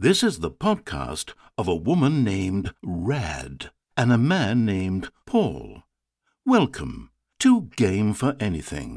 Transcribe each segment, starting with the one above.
This is the podcast of a woman named Rad and a man named Paul. Welcome to Game for Anything.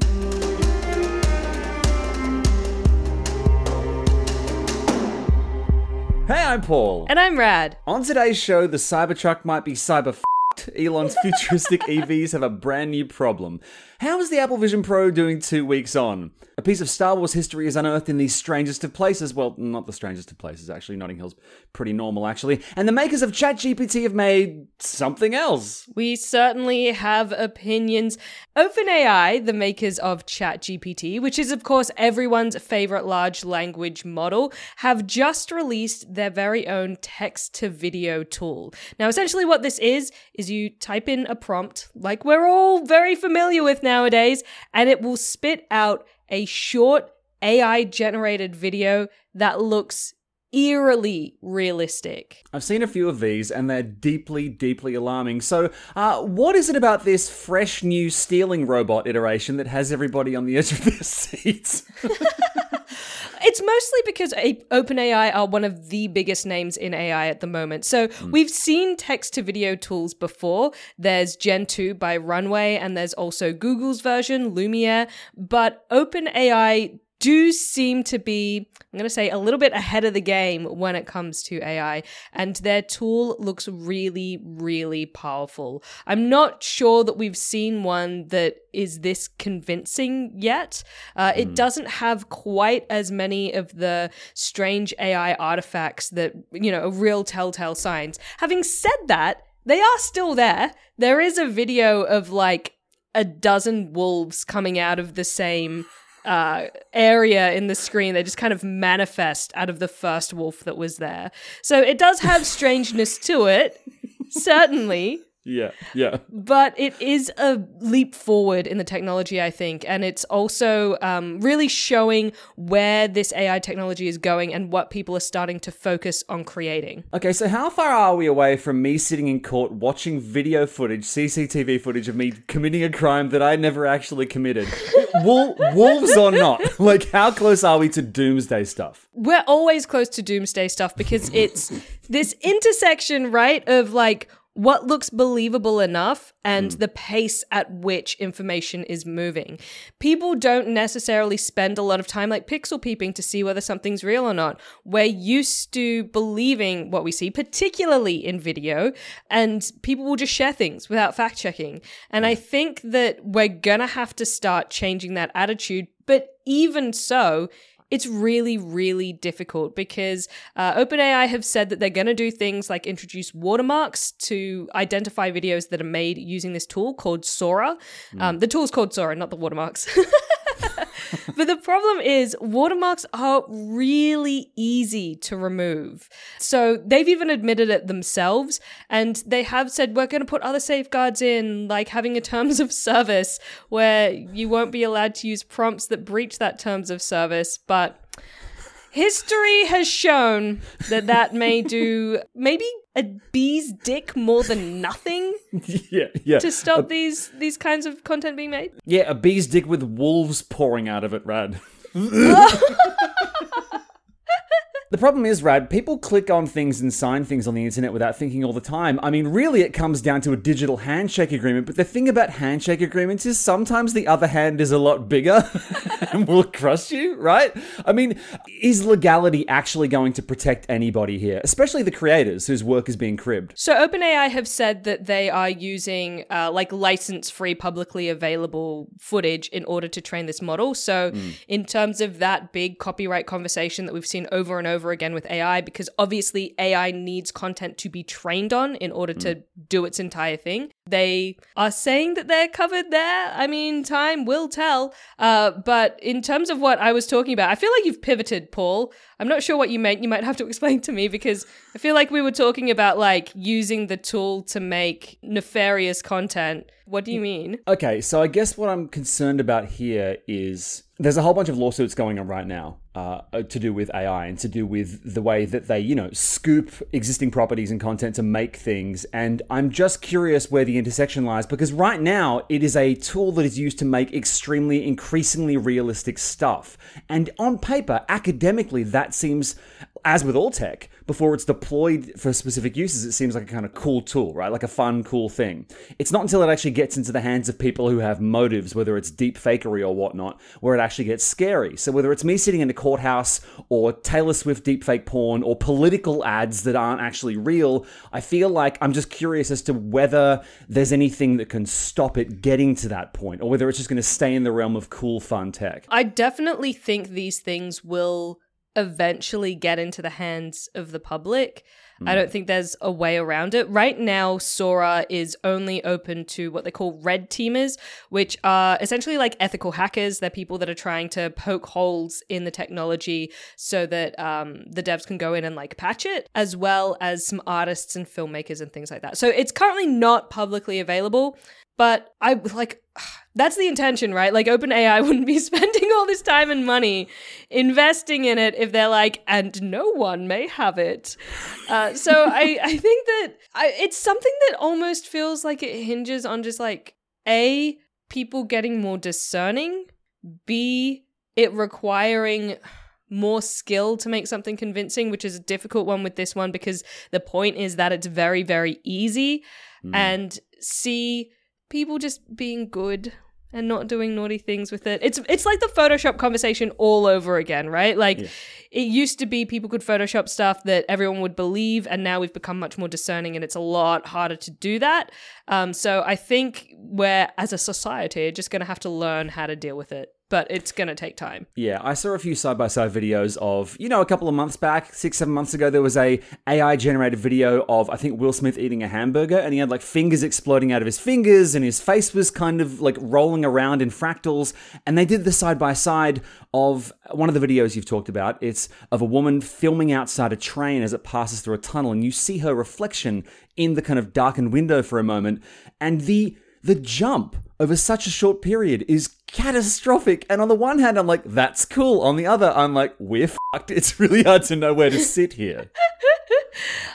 Hey, I'm Paul. And I'm Rad. On today's show, the Cybertruck might be cyber f***ed. Elon's futuristic EVs have a brand new problem. How is the Apple Vision Pro doing two weeks on? A piece of Star Wars history is unearthed in the strangest of places. Well, not the strangest of places, actually. Notting Hill's pretty normal, actually. And the makers of ChatGPT have made something else. We certainly have opinions. OpenAI, the makers of ChatGPT, which is, of course, everyone's favorite large language model, have just released their very own text to video tool. Now, essentially, what this is, is you type in a prompt, like we're all very familiar with nowadays, and it will spit out a short AI generated video that looks eerily realistic. I've seen a few of these and they're deeply, deeply alarming. So, uh, what is it about this fresh new stealing robot iteration that has everybody on the edge of their seats? It's mostly because OpenAI are one of the biggest names in AI at the moment. So hmm. we've seen text to video tools before. There's Gen 2 by Runway, and there's also Google's version, Lumiere. But OpenAI do seem to be, I'm going to say, a little bit ahead of the game when it comes to AI. And their tool looks really, really powerful. I'm not sure that we've seen one that is this convincing yet. Uh, It doesn't have quite as many of the strange AI artifacts that, you know, are real telltale signs. Having said that, they are still there. There is a video of like a dozen wolves coming out of the same uh, area in the screen. They just kind of manifest out of the first wolf that was there. So it does have strangeness to it, certainly. Yeah, yeah. But it is a leap forward in the technology, I think. And it's also um, really showing where this AI technology is going and what people are starting to focus on creating. Okay, so how far are we away from me sitting in court watching video footage, CCTV footage of me committing a crime that I never actually committed? Wol- wolves or not? Like, how close are we to doomsday stuff? we're always close to doomsday stuff because it's this intersection, right, of like what looks believable enough and mm. the pace at which information is moving. People don't necessarily spend a lot of time like pixel peeping to see whether something's real or not. We're used to believing what we see, particularly in video, and people will just share things without fact checking. And I think that we're gonna have to start changing that attitude. But even so, it's really, really difficult because uh, OpenAI have said that they're going to do things like introduce watermarks to identify videos that are made using this tool called Sora. Um, the tool's called Sora, not the watermarks. but the problem is, watermarks are really easy to remove. So they've even admitted it themselves, and they have said, we're going to put other safeguards in, like having a terms of service where you won't be allowed to use prompts that breach that terms of service. But history has shown that that may do maybe a bee's dick more than nothing yeah, yeah. to stop these these kinds of content being made. Yeah, a bee's dick with wolves pouring out of it, Rad. The problem is, Rad, people click on things and sign things on the internet without thinking all the time. I mean, really, it comes down to a digital handshake agreement, but the thing about handshake agreements is sometimes the other hand is a lot bigger and will crush you, right? I mean, is legality actually going to protect anybody here, especially the creators whose work is being cribbed? So OpenAI have said that they are using uh, like license-free, publicly available footage in order to train this model. So in terms of that big copyright conversation that we've seen over and over over again with AI because obviously AI needs content to be trained on in order to do its entire thing. They are saying that they're covered there. I mean, time will tell. Uh, but in terms of what I was talking about, I feel like you've pivoted, Paul. I'm not sure what you meant. You might have to explain to me because I feel like we were talking about like using the tool to make nefarious content. What do you mean? Okay, so I guess what I'm concerned about here is there's a whole bunch of lawsuits going on right now uh, to do with AI and to do with the way that they, you know, scoop existing properties and content to make things. And I'm just curious where the intersection lies because right now it is a tool that is used to make extremely, increasingly realistic stuff. And on paper, academically, that seems, as with all tech, before it's deployed for specific uses, it seems like a kind of cool tool, right? Like a fun, cool thing. It's not until it actually gets into the hands of people who have motives, whether it's deep fakery or whatnot, where it actually gets scary. So whether it's me sitting in a courthouse or Taylor Swift deepfake porn or political ads that aren't actually real, I feel like I'm just curious as to whether there's anything that can stop it getting to that point or whether it's just going to stay in the realm of cool, fun tech. I definitely think these things will eventually get into the hands of the public. I don't think there's a way around it. Right now, Sora is only open to what they call red teamers, which are essentially like ethical hackers. They're people that are trying to poke holes in the technology so that um, the devs can go in and like patch it, as well as some artists and filmmakers and things like that. So it's currently not publicly available. But I like that's the intention, right? Like OpenAI wouldn't be spending all this time and money investing in it if they're like, and no one may have it. Uh, so I, I think that I, it's something that almost feels like it hinges on just like a people getting more discerning, b it requiring more skill to make something convincing, which is a difficult one with this one because the point is that it's very, very easy, and c people just being good and not doing naughty things with it. It's it's like the Photoshop conversation all over again, right? Like it used to be people could Photoshop stuff that everyone would believe, and now we've become much more discerning, and it's a lot harder to do that. Um, so I think we're as a society just going to have to learn how to deal with it, but it's going to take time. Yeah, I saw a few side by side videos of, you know, a couple of months back, six, seven months ago, there was a AI generated video of I think Will Smith eating a hamburger and he had like fingers exploding out of his fingers and his face was kind of like rolling around in fractals. And they did the side by side of one of the videos you've talked about. It's of a woman filming outside a train as it passes through a tunnel, and you see her reflection in the kind of darkened window for a moment. And the the jump over such a short period is catastrophic. And on the one hand, I'm like, that's cool. On the other, I'm like, we're fucked. It's really hard to know where to sit here.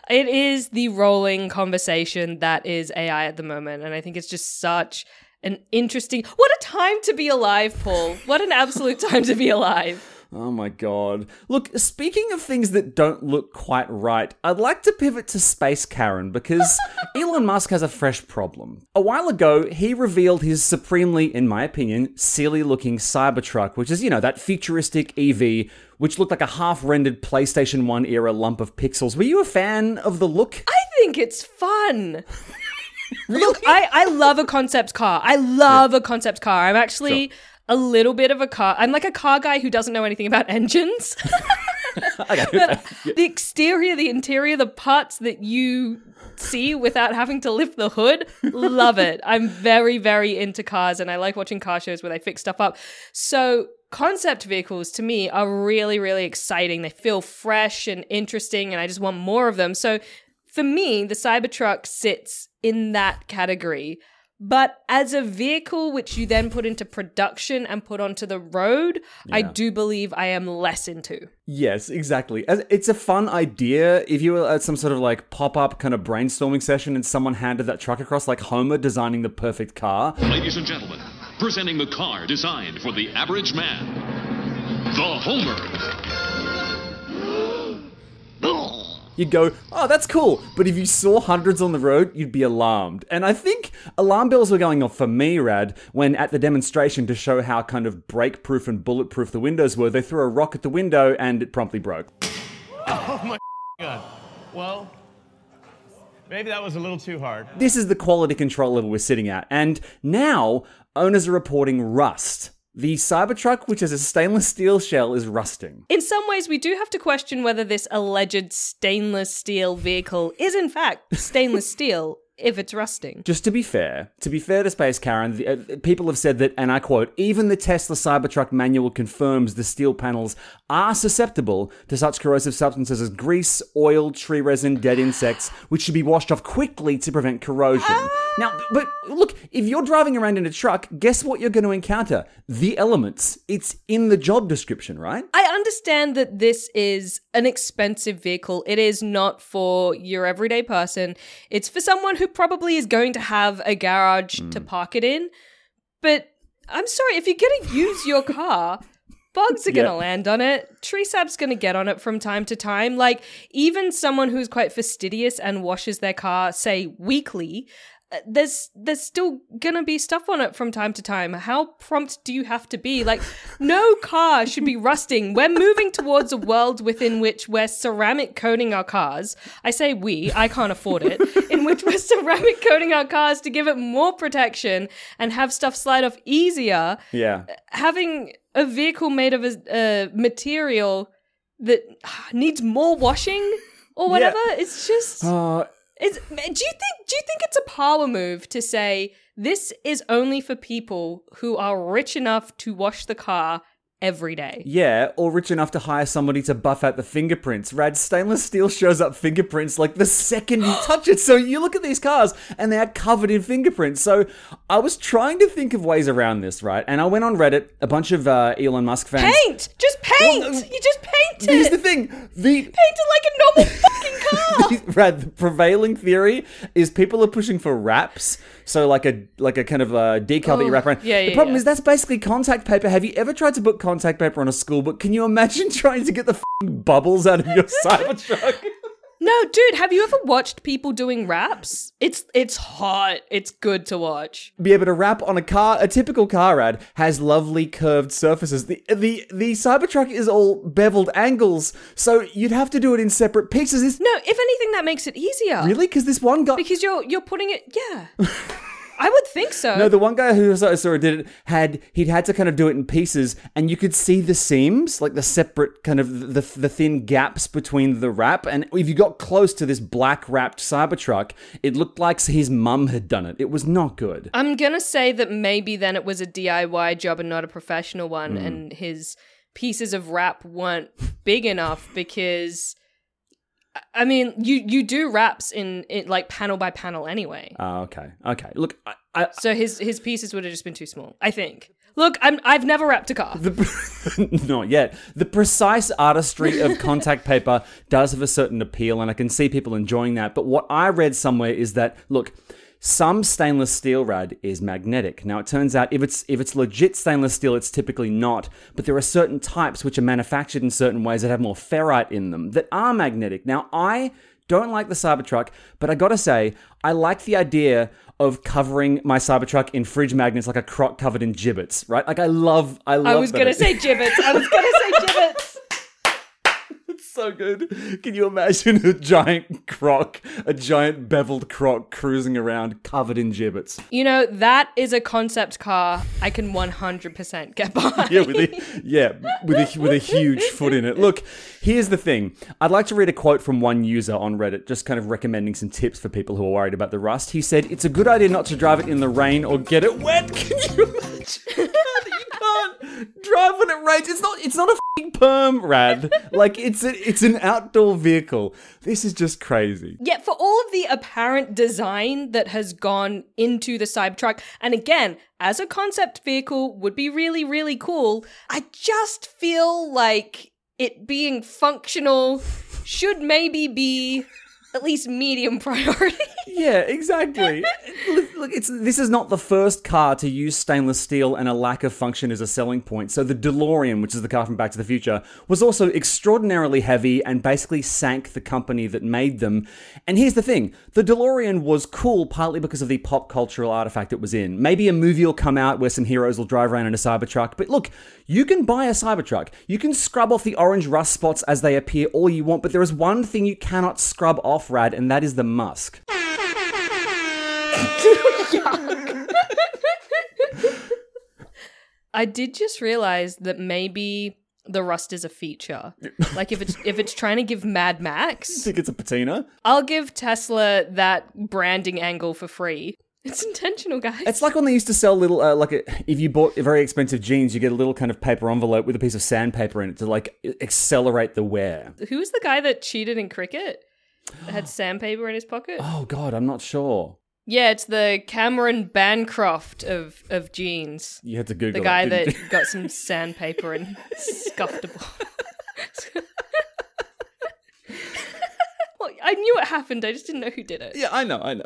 It is the rolling conversation that is AI at the moment. And I think it's just such an interesting. What a time to be alive, Paul. What an absolute time to be alive. Oh my god. Look, speaking of things that don't look quite right, I'd like to pivot to Space Karen because Elon Musk has a fresh problem. A while ago, he revealed his supremely, in my opinion, silly looking Cybertruck, which is, you know, that futuristic EV which looked like a half rendered PlayStation 1 era lump of pixels. Were you a fan of the look? I think it's fun. Look, I, I love a concept car. I love a concept car. I'm actually a little bit of a car. I'm like a car guy who doesn't know anything about engines. the exterior, the interior, the parts that you see without having to lift the hood, love it. I'm very, very into cars and I like watching car shows where they fix stuff up. So, concept vehicles to me are really, really exciting. They feel fresh and interesting, and I just want more of them. So, for me, the Cybertruck sits in that category. But as a vehicle which you then put into production and put onto the road, I do believe I am less into. Yes, exactly. It's a fun idea. If you were at some sort of like pop up kind of brainstorming session and someone handed that truck across, like Homer designing the perfect car, Ladies and gentlemen, presenting the car designed for the average man, the Homer. you'd go, oh, that's cool. But if you saw hundreds on the road, you'd be alarmed. And I think alarm bells were going off for me, Rad, when at the demonstration to show how kind of break proof and bulletproof the windows were, they threw a rock at the window and it promptly broke. Oh my god. Well, maybe that was a little too hard. This is the quality control level we're sitting at. And now owners are reporting rust The Cybertruck, which has a stainless steel shell, is rusting. In some ways, we do have to question whether this alleged stainless steel vehicle is, in fact, stainless steel if it's rusting. Just to be fair, to be fair to Space Karen, the, uh, people have said that, and I quote, even the Tesla Cybertruck manual confirms the steel panels are susceptible to such corrosive substances as grease, oil, tree resin, dead insects, which should be washed off quickly to prevent corrosion. Now, but look, if you're driving around in a truck, guess what you're going to encounter? The elements. It's in the job description, right? I understand that this is an expensive vehicle. It is not for your everyday person. It's for someone who probably is going to have a garage to mm. park it in. But I'm sorry, if you're going to use your car, bugs are going to Yeah. land on it. Tree sap's going to get on it from time to time. Like, even someone who's quite fastidious and washes their car, say, weekly, there's there's still gonna be stuff on it from time to time. How prompt do you have to be? Like, no car should be rusting. We're moving towards a world within which we're ceramic coating our cars. I say we, I can't afford it. In which we're ceramic coating our cars to give it more protection and have stuff slide off easier. Yeah. Having a vehicle made of a, a material that needs more washing or whatever, it's just. Uh, Is do you think do you think it's a power move to say this is only for people who are rich enough to wash the car every day? Yeah, or rich enough to hire somebody to buff out the fingerprints. Rad stainless steel shows up fingerprints like the second you touch it. So you look at these cars and they are covered in fingerprints. So I was trying to think of ways around this, right? And I went on Reddit, a bunch of uh, Elon Musk fans. Paint, just paint. Well, you just paint it. Here's the thing. The paint it like a normal Rad, the prevailing theory is people are pushing for wraps. So like a like a kind of a decal that you wrap around. Yeah, the yeah, problem yeah. is that's basically contact paper. Have you ever tried to put contact paper on a school book? Can you imagine trying to get the fing bubbles out of your Cybertruck? No, dude, have you ever watched people doing raps? It's it's hot. It's good to watch. Be able to rap on a car. A typical car ad has lovely curved surfaces. The the the Cybertruck is all beveled angles, so you'd have to do it in separate pieces. This No, if anything, that makes it easier. really because this one guy. Because you're you're putting it. Yeah, I would think so. No, the one guy who I saw did it had he'd had to kind of do it in pieces, and you could see the seams, like the separate kind of the the thin gaps between the wrap. And if you got close to this black wrapped Cybertruck, it looked like his mum had done it. It was not good. I'm gonna say that maybe then it was a DIY job and not a professional one, Hmm. and his pieces of wrap weren't big enough because. I mean, you you do wraps in, in like panel by panel anyway. Oh, okay, okay. Look, I, I, So his his pieces would have just been too small. I think. Look, I'm I've never wrapped a car. the, not yet. The precise artistry of contact paper does have a certain appeal, and I can see people enjoying that. But what I read somewhere is that look, some stainless steel rad is magnetic. Now it turns out if it's if it's legit stainless steel, it's typically not. But there are certain types which are manufactured in certain ways that have more ferrite in them that are magnetic. Now I don't like the Cybertruck, but I gotta say, I like the idea of covering my Cybertruck in fridge magnets like a croc covered in Jibbitz, right? Like I love, I love. I was gonna it- say Jibbitz. I was gonna say Jibbitz. So good. Can you imagine a giant croc, a giant beveled croc cruising around covered in Jibbitz? You know that is a concept car I can 100% get behind. Yeah, with a, yeah, with a with a huge foot in it. Look, here's the thing. I'd like to read a quote from one user on Reddit, just kind of recommending some tips for people who are worried about the rust. He said, "It's a good idea not to drive it in the rain or get it wet." Can you imagine? can't drive when it rains. It's not. It's not a f***ing perm rad. Like it's a, it's an outdoor vehicle. This is just crazy. Yet for all of the apparent design that has gone into the Cybertruck, and again, as a concept vehicle would be really, really cool, I just feel like it being functional should maybe be at least medium priority. Yeah, exactly. look, it's this is not the first car to use stainless steel and a lack of function as a selling point. So the DeLorean, which is the car from Back to the Future, was also extraordinarily heavy and basically sank the company that made them. And here's the thing: the DeLorean was cool partly because of the pop cultural artifact it was in. Maybe a movie will come out where some heroes will drive around in a Cybertruck. But look, you can buy a Cybertruck. You can scrub off the orange rust spots as they appear all you want, but there is one thing you cannot scrub off, Rad, and that is the musk. I did just realize that maybe the rust is a feature. like if it's if it's trying to give Mad Max, you think it's a patina? I'll give Tesla that branding angle for free. It's intentional, guys. It's like when they used to sell little, uh, like a, if you bought very expensive jeans, you get a little kind of paper envelope with a piece of sandpaper in it to like accelerate the wear. Who was the guy that cheated in cricket? Had sandpaper in his pocket? Oh God, I'm not sure. Yeah, it's the Cameron Bancroft of of jeans. You had to Google The guy it, that you? got some sandpaper and scuffed a ball. well, I knew it happened. I just didn't know who did it. yeah, I know, I know.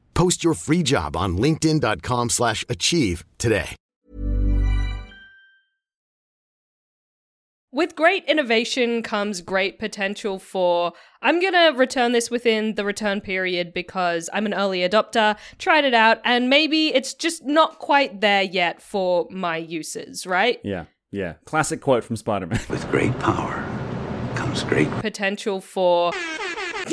Post your free job on linkedin.com/achieve slash achieve today. With great innovation comes great potential for. I'm going to return this within the return period because I'm an early adopter, tried it out, and maybe it's just not quite there yet for my uses, right? Yeah, yeah. Classic quote from Spider Man. With great power comes great Potential for.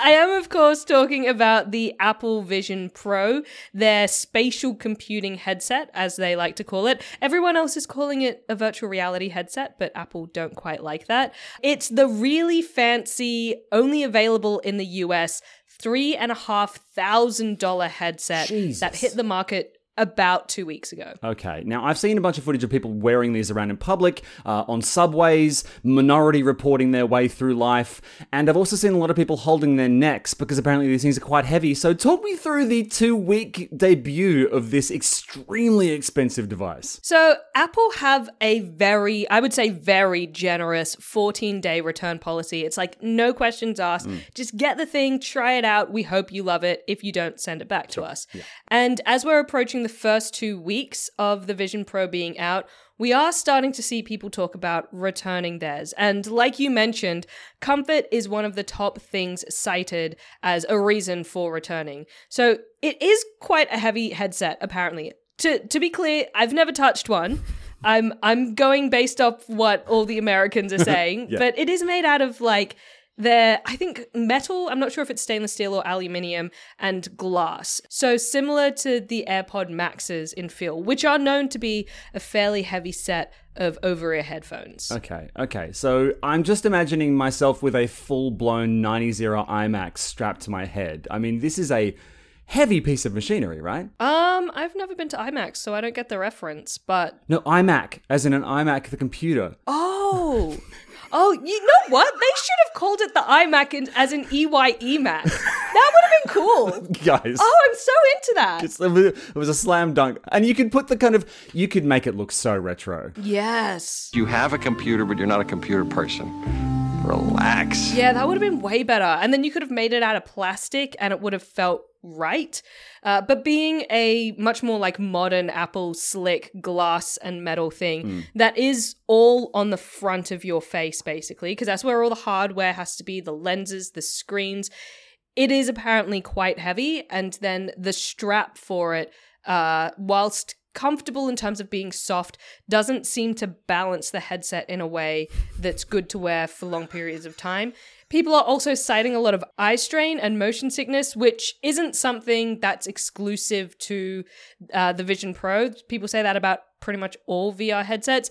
I am, of course, talking about the Apple Vision Pro, their spatial computing headset, as they like to call it. Everyone else is calling it a virtual reality headset, but Apple don't quite like that. It's the really fancy, only available in the US, three and a half thousand dollar headset Jesus. that hit the market about two weeks ago. Okay, now I've seen a bunch of footage of people wearing these around in public, uh, on subways, minority reporting their way through life, and I've also seen a lot of people holding their necks because apparently these things are quite heavy. So, talk me through the two week debut of this extremely expensive device. So, Apple have a very, I would say, very generous 14 day return policy. It's like no questions asked. Just get the thing, try it out. We hope you love it. If you don't, send it back to us. And as we're approaching the first two weeks of the Vision Pro being out, we are starting to see people talk about returning theirs. And like you mentioned, comfort is one of the top things cited as a reason for returning. So it is quite a heavy headset, apparently. To to be clear, I've never touched one. I'm I'm going based off what all the Americans are saying, Yeah. but it is made out of like they're, I think, metal. I'm not sure if it's stainless steel or aluminium and glass. So similar to the AirPod Maxes in feel, which are known to be a fairly heavy set of over ear headphones. Okay, okay. So I'm just imagining myself with a full blown 90 iMac strapped to my head. I mean, this is a heavy piece of machinery, right? Um, I've never been to IMAX, so I don't get the reference, but No, iMac, as in an iMac, the computer. oh. Oh, you know what? They should have called it the iMac in, as an E EYE Mac. That would have been cool. Guys. Oh, I'm so into that. It's- it was- it was a slam dunk. And you could put the kind of, you could make it look so retro. Yes. You have a computer, but you're not a computer person. Relax. Yeah, that would have been way better. And then you could have made it out of plastic and it would have felt right. Uh, but being a much more like modern Apple slick glass and metal thing that is all on the front of your face, basically, because that's where all the hardware has to be the lenses, the screens. It is apparently quite heavy. And then the strap for it, uh, whilst comfortable in terms of being soft, doesn't seem to balance the headset in a way that's good to wear for long periods of time. People are also citing a lot of eye strain and motion sickness, which isn't something that's exclusive to uh, the Vision Pro. People say that about pretty much all VR headsets.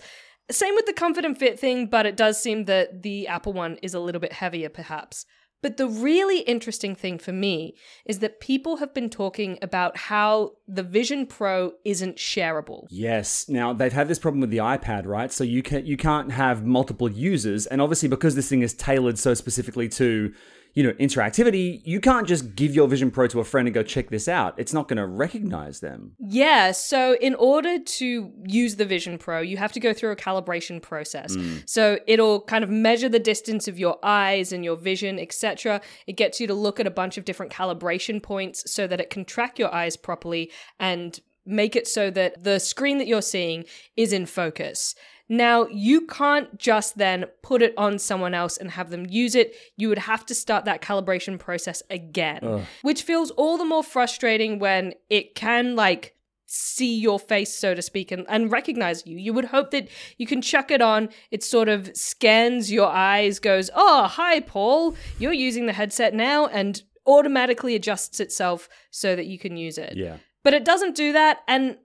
Same with the comfort and fit thing, but it does seem that the Apple one is a little bit heavier, perhaps. But the really interesting thing for me is that people have been talking about how the Vision Pro isn't shareable. Yes. Now they've had this problem with the iPad, right? So you can you can't have multiple users, and obviously because this thing is tailored so specifically to you know interactivity, you can't just give your Vision Pro to a friend and go check this out. It's not going to recognize them. Yeah, so in order to use the Vision Pro, you have to go through a calibration process. Hmm. So it'll kind of measure the distance of your eyes and your vision, etc. It gets you to look at a bunch of different calibration points so that it can track your eyes properly and make it so that the screen that you're seeing is in focus. Now, you can't just then put it on someone else and have them use it. You would have to start that calibration process again, which feels all the more frustrating when it can, like, see your face, so to speak, and, and recognize you. You would hope that you can chuck it on, it sort of scans your eyes, goes, Oh, hi, Paul, you're using the headset now, and automatically adjusts itself so that you can use it. Yeah. But it doesn't do that. And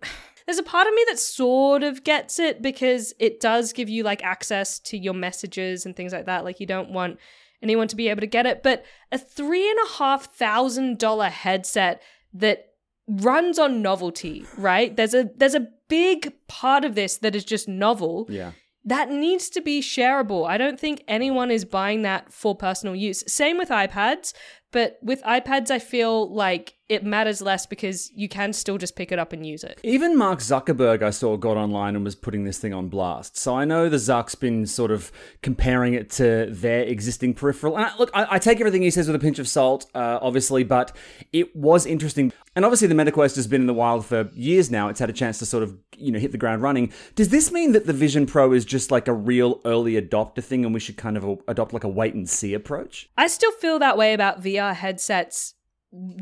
there's a part of me that sort of gets it because it does give you like access to your messages and things like that. Like you don't want anyone to be able to get it. But a three and a half thousand dollar headset that runs on novelty, right? There's a there's a big part of this that is just novel. Yeah. That needs to be shareable. I don't think anyone is buying that for personal use. Same with iPads, but with iPads, I feel like it matters less because you can still just pick it up and use it. Even Mark Zuckerberg, I saw, got online and was putting this thing on blast. So I know the Zuck's been sort of comparing it to their existing peripheral. And I, look, I, I take everything he says with a pinch of salt, uh, obviously, but it was interesting. And obviously, the Meta Quest has been in the wild for years now. It's had a chance to sort of, you know, hit the ground running. Does this mean that the Vision Pro is just like a real early adopter thing, and we should kind of adopt like a wait and see approach? I still feel that way about VR headsets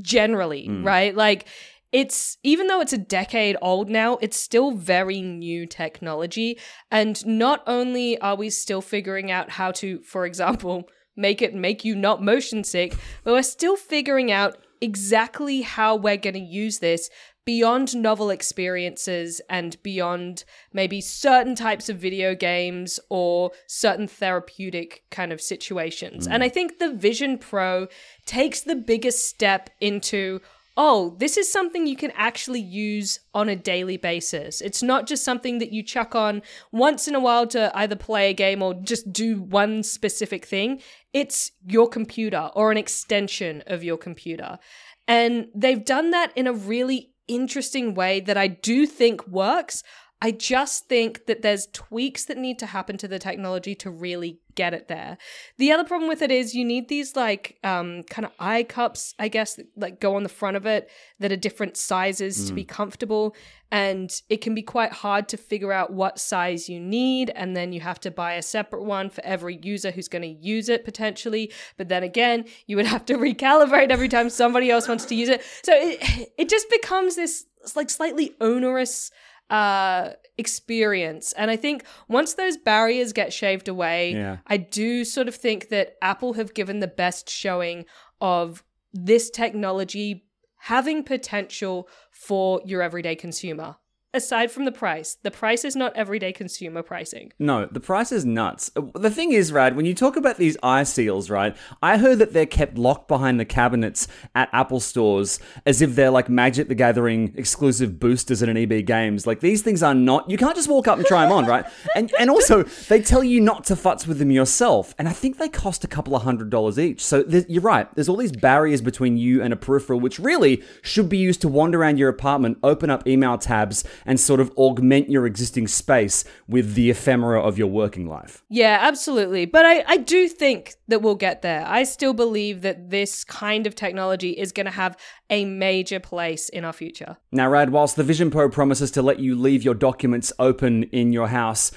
generally, mm. right? Like it's even though it's a decade old now, it's still very new technology. And not only are we still figuring out how to, for example, make it make you not motion sick, but we're still figuring out exactly how we're going to use this beyond novel experiences and beyond maybe certain types of video games or certain therapeutic kind of situations. And I think the Vision Pro takes the biggest step into oh, this is something you can actually use on a daily basis. It's not just something that you chuck on once in a while to either play a game or just do one specific thing. It's your computer or an extension of your computer. And they've done that in a really interesting way that I do think works. I just think that there's tweaks that need to happen to the technology to really get it there. The other problem with it is you need these like um kind of eye cups, I guess, that, like go on the front of it that are different sizes to be comfortable and it can be quite hard to figure out what size you need and then you have to buy a separate one for every user who's going to use it potentially, but then again, you would have to recalibrate every time somebody else wants to use it. So it it just becomes this like slightly onerous uh experience and i think once those barriers get shaved away Yeah. i do sort of think that apple have given the best showing of this technology having potential for your everyday consumer aside from the price the price is not everyday consumer pricing No, the price is nuts. The thing is, Rad, when you talk about these eye seals, right? I heard that they're kept locked behind the cabinets at Apple stores as if they're like Magic the Gathering exclusive boosters at an EB Games. Like these things are not. You can't just walk up and try them on, right? And and also they tell you not to futz with them yourself. And I think they cost a couple of hundred dollars each. So you're right. There's all these barriers between you and a peripheral, which really should be used to wander around your apartment, open up email tabs, and sort of augment your existing space with the ephemera of your working life. Yeah, absolutely. But I, I do think that we'll get there. I still believe that this kind of technology is going to have a major place in our future. Now, Rad, whilst the Vision Pro promises to let you leave your documents open in your house,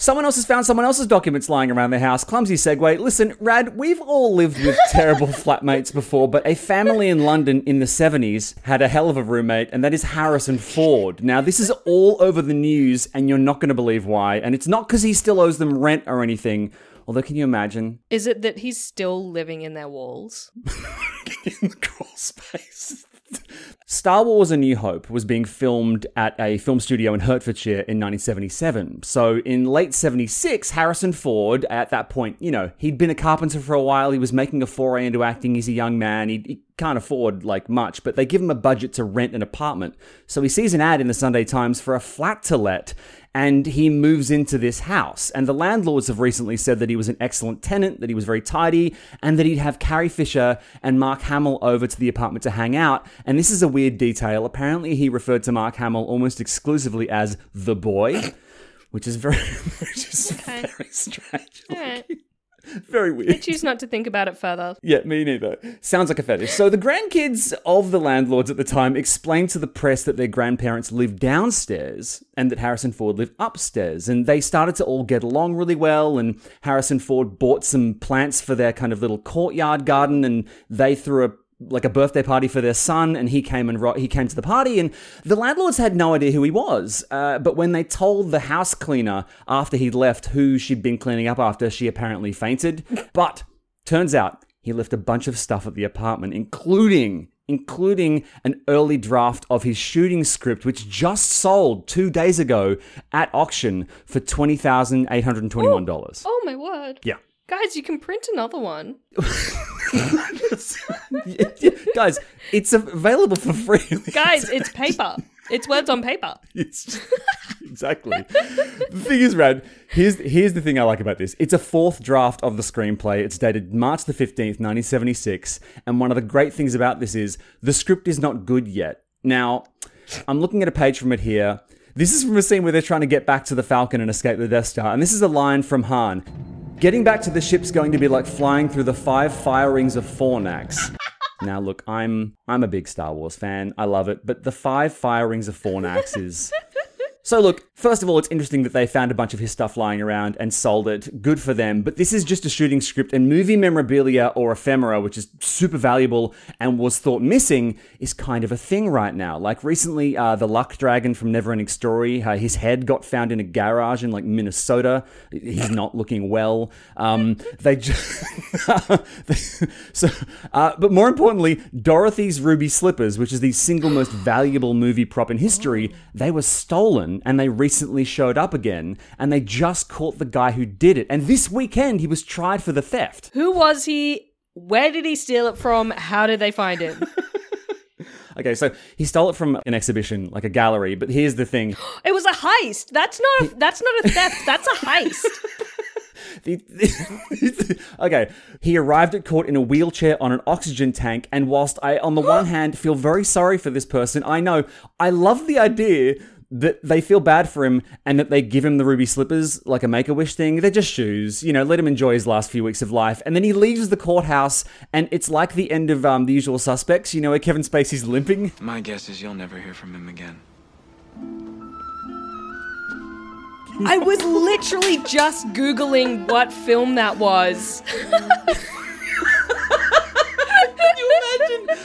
someone else has found someone else's documents lying around their house. Clumsy segue. Listen, Rad, we've all lived with terrible flatmates before, but a family in London in the 70s had a hell of a roommate, and that is Harrison Ford. Now, this is all over the news, and you're not going to believe why. And it's not because he still owes them rent or anything. Although, can you imagine? Is it that he's still living in their walls? in the crawl space. Star Wars A New Hope was being filmed at a film studio in Hertfordshire in 1977. So in late 76, Harrison Ford, at that point, you know, he'd been a carpenter for a while. He was making a foray into acting. He's a young man. He, he can't afford like much, but they give him a budget to rent an apartment. So he sees an ad in the Sunday Times for a flat to let and he moves into this house. And the landlords have recently said that he was an excellent tenant, that he was very tidy, and that he'd have Carrie Fisher and Mark Hamill over to the apartment to hang out. And this is a weird detail. Apparently, he referred to Mark Hamill almost exclusively as the boy, which is very, which is Okay. very strange. Very weird. I choose not to think about it further. Yeah, me neither. Sounds like a fetish. So the grandkids of the landlords at the time explained to the press that their grandparents lived downstairs and that Harrison Ford lived upstairs. And they started to all get along really well. And Harrison Ford bought some plants for their kind of little courtyard garden, and they threw a like a birthday party for their son, and he came and ro- he came to the party, and the landlords had no idea who he was. Uh, but when they told the house cleaner after he'd left who she'd been cleaning up after, she apparently fainted. But turns out he left a bunch of stuff at the apartment, including including an early draft of his shooting script, which just sold two days ago at auction for twenty thousand eight hundred twenty-one dollars. Oh my word. Yeah. Guys, you can print another one. Guys, it's available for free. Guys, it's paper. It's words on paper. It's exactly. the thing is, Rad, here's here's the thing I like about this. It's a fourth draft of the screenplay. It's dated March the 15th, 1976. And one of the great things about this is the script is not good yet. Now, I'm looking at a page from it here. This is from a scene where they're trying to get back to the Falcon and escape the Death Star. And this is a line from Han. Getting back to the ship's going to be like flying through the five fire rings of Fornax. now look, I'm I'm a big Star Wars fan. I love it, but the five fire rings of Fornax is so, look, first of all, it's interesting that they found a bunch of his stuff lying around and sold it. Good for them. But this is just a shooting script, and movie memorabilia or ephemera, which is super valuable and was thought missing, is kind of a thing right now. Like recently, uh, the Luck Dragon from Neverending Story, uh, his head got found in a garage in like Minnesota. He's not looking well. Um, they just. so, uh, but more importantly, Dorothy's ruby slippers, which is the single most valuable movie prop in history, they were stolen and they recently showed up again and they just caught the guy who did it. And this weekend he was tried for the theft. Who was he? Where did he steal it from? How did they find him? Okay, so he stole it from an exhibition, like a gallery. But here's the thing: it was a heist. That's not. A, that's not a theft. That's a heist. The, the, okay, he arrived at court in a wheelchair on an oxygen tank, and whilst I, on the one hand, feel very sorry for this person, I know I love the idea that they feel bad for him and that they give him the ruby slippers like a make a wish thing. They're just shoes, you know, let him enjoy his last few weeks of life. And then he leaves the courthouse and it's like the end of um, The Usual Suspects, you know, where Kevin Spacey's limping. My guess is you'll never hear from him again. I was literally just Googling what film that was. Can you imagine?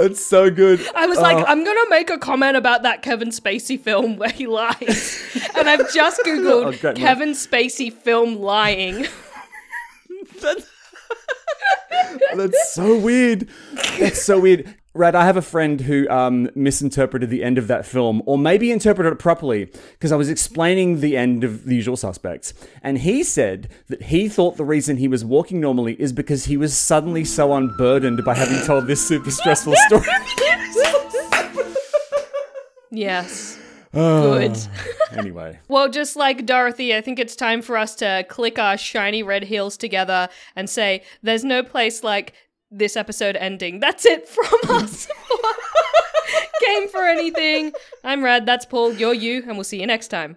It's so good. I was like, uh, I'm gonna make a comment about that Kevin Spacey film where he lies, and I've just googled oh, Kevin Spacey film lying. that's, that's so weird. That's so weird. Rad, I have a friend who um, misinterpreted the end of that film, or maybe interpreted it properly, because I was explaining the end of The Usual Suspects. And he said that he thought the reason he was walking normally is because he was suddenly so unburdened by having told this super stressful story. yes. Good. anyway. well, just like Dorothy, I think it's time for us to click our shiny red heels together and say, there's no place like this episode ending. That's it from us. Game for anything. I'm Rad, that's Paul, you're you, and we'll see you next time.